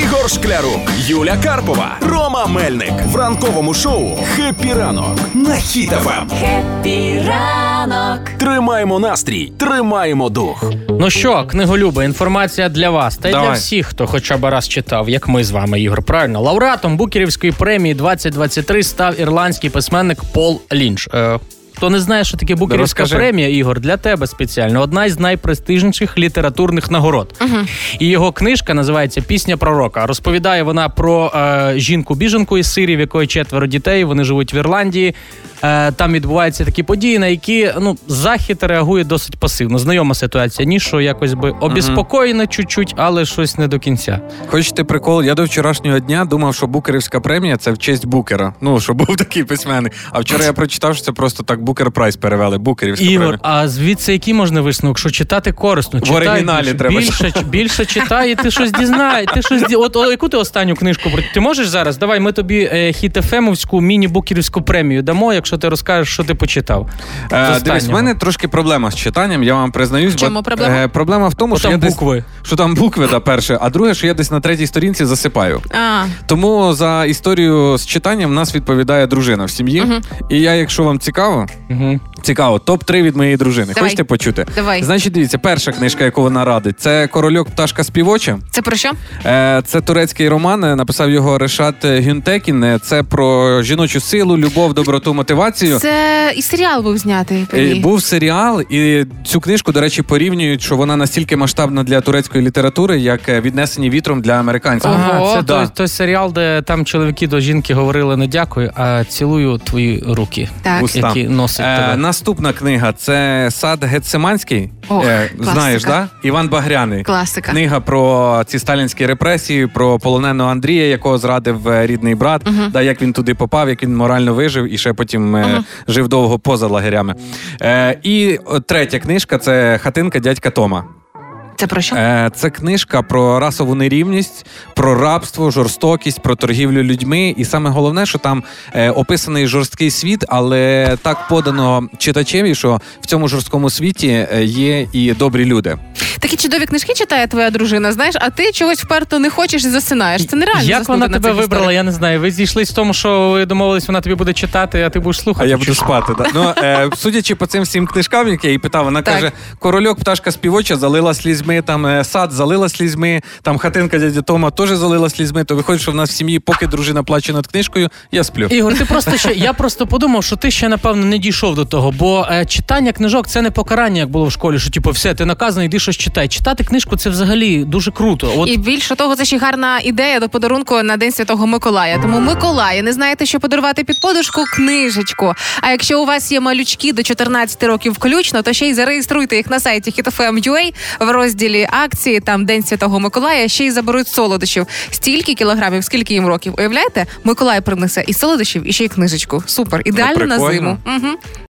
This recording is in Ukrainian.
Ігор Шклярук, Юля Карпова, Рома Мельник в ранковому шоу «Хеппі ранок» на Хіт-ФМ. Хеппі ранок! Тримаємо настрій, тримаємо дух. Ну що, книголюби, інформація для вас та й для всіх, хто хоча б раз читав, як ми з вами, Ігор. Правильно, лауреатом Букерівської премії 2023 став ірландський письменник Пол Лінч. Е, Хто не знає, що таке Букерівська Розкажи. премія, Ігор, для тебе спеціально одна із найпрестижніших літературних нагород. І його книжка називається Пісня пророка. Розповідає вона про е, жінку-біженку із Сирії, в якої четверо дітей. Вони живуть в Ірландії. Е, там відбуваються такі події, на які ну захід реагує досить пасивно. Знайома ситуація. Ні, що якось би обіспокоєна чуть-чуть, але щось не до кінця. Хочете прикол? Я до вчорашнього дня думав, що Букерівська премія це в честь Букера. Ну, що був такий письменник. А вчора я прочитав, що це просто так Букер Прайс перевели. Букерівська Ігор, премія. а звідси який можна висновок? Що читати корисно? В Читай оригіналі більше, треба більше, більше читай, і ти щось дізнаєш. Ти щось ді... от, о, яку ти останню книжку ти можеш зараз? Давай ми тобі е, хіт-ефемовську міні-букерівську премію дамо, якщо ти розкажеш, що ти почитав. Е, дивись, в мене трошки проблема з читанням, я вам признаюсь. В чому бо, проблема? Е, проблема в тому, Бо що там я десь, букви. що там букви, да, перше, а друге, що я десь на третій сторінці засипаю. А, Тому за історію з читанням нас відповідає дружина в сім'ї. І я, якщо вам цікаво, Угу. цікаво, топ-3 від моєї дружини. Давай. Хочете почути? Давай. Значить, дивіться, перша книжка, яку вона радить, це Корольок пташка співоча. це про що? Е, Це турецький роман. Написав його Решат Гюнтекін. Це про жіночу силу, любов, доброту, мотивацію. Це і серіал був знятий. по Е, ній. Був серіал, і цю книжку, до речі, порівнюють, що вона настільки масштабна для турецької літератури, як е, віднесені вітром для американців. Ага, це Да. той, той серіал, де там чоловіки до жінки говорили не дякую, а цілую твої руки, Так. Уста. які носить Е, тебе. наступна книга це Сад Гетсиманський. Ох, Е, класика. знаєш, да? Іван Багряний. Класика. Книга про ці сталінські репресії, про полоненого Андрія, якого зрадив е, рідний брат, да, як він туди попав, як він морально вижив і ще потім е, жив довго поза лагерями. Е, і третя книжка це хатинка дядька Тома. Це про що? Е, Це книжка про расову нерівність, про рабство, жорстокість, про торгівлю людьми. І саме головне, що там е, описаний жорсткий світ, але так подано читачеві, що в цьому жорсткому світі е, є і добрі люди. Такі чудові книжки читає твоя дружина, знаєш, а ти чогось вперто не хочеш і засинаєш. Це нереально. Як вона тебе вибрала, історіях. я не знаю. Ви зійшлись в тому, що ви домовились, вона тобі буде читати, а ти будеш слухати. А я буду спати. Да. Ну, е, судячи по цим всім книжкам, які я їй питав, вона Так. каже: корольок, пташка співоча залила слізьми, там е, сад залила слізьми, там хатинка дядя Тома теж залила слізьми. То виходить, що в нас в сім'ї, поки дружина плаче над книжкою, я сплю. Ігор, ти просто ще я просто подумав, що ти ще напевно не дійшов до того, бо е, читання книжок це не покарання, як було в школі. Що типу, все, ти наказаний, йди щось читай. Читати книжку це взагалі дуже круто. От І більше того, це ще гарна ідея до подарунку на День Святого Миколая. Тому Миколая, не знаєте, що подарувати під подушку? Книжечку. А якщо у вас є малючки до 14 років включно, то ще й зареєструйте їх на сайті HitFM.ua в розділі акції. Там День Святого Миколая ще й заберуть солодощів. Стільки кілограмів, скільки їм років. Уявляєте? Миколай принесе і солодощів, і ще й книжечку. Супер, ідеально на зиму. Угу.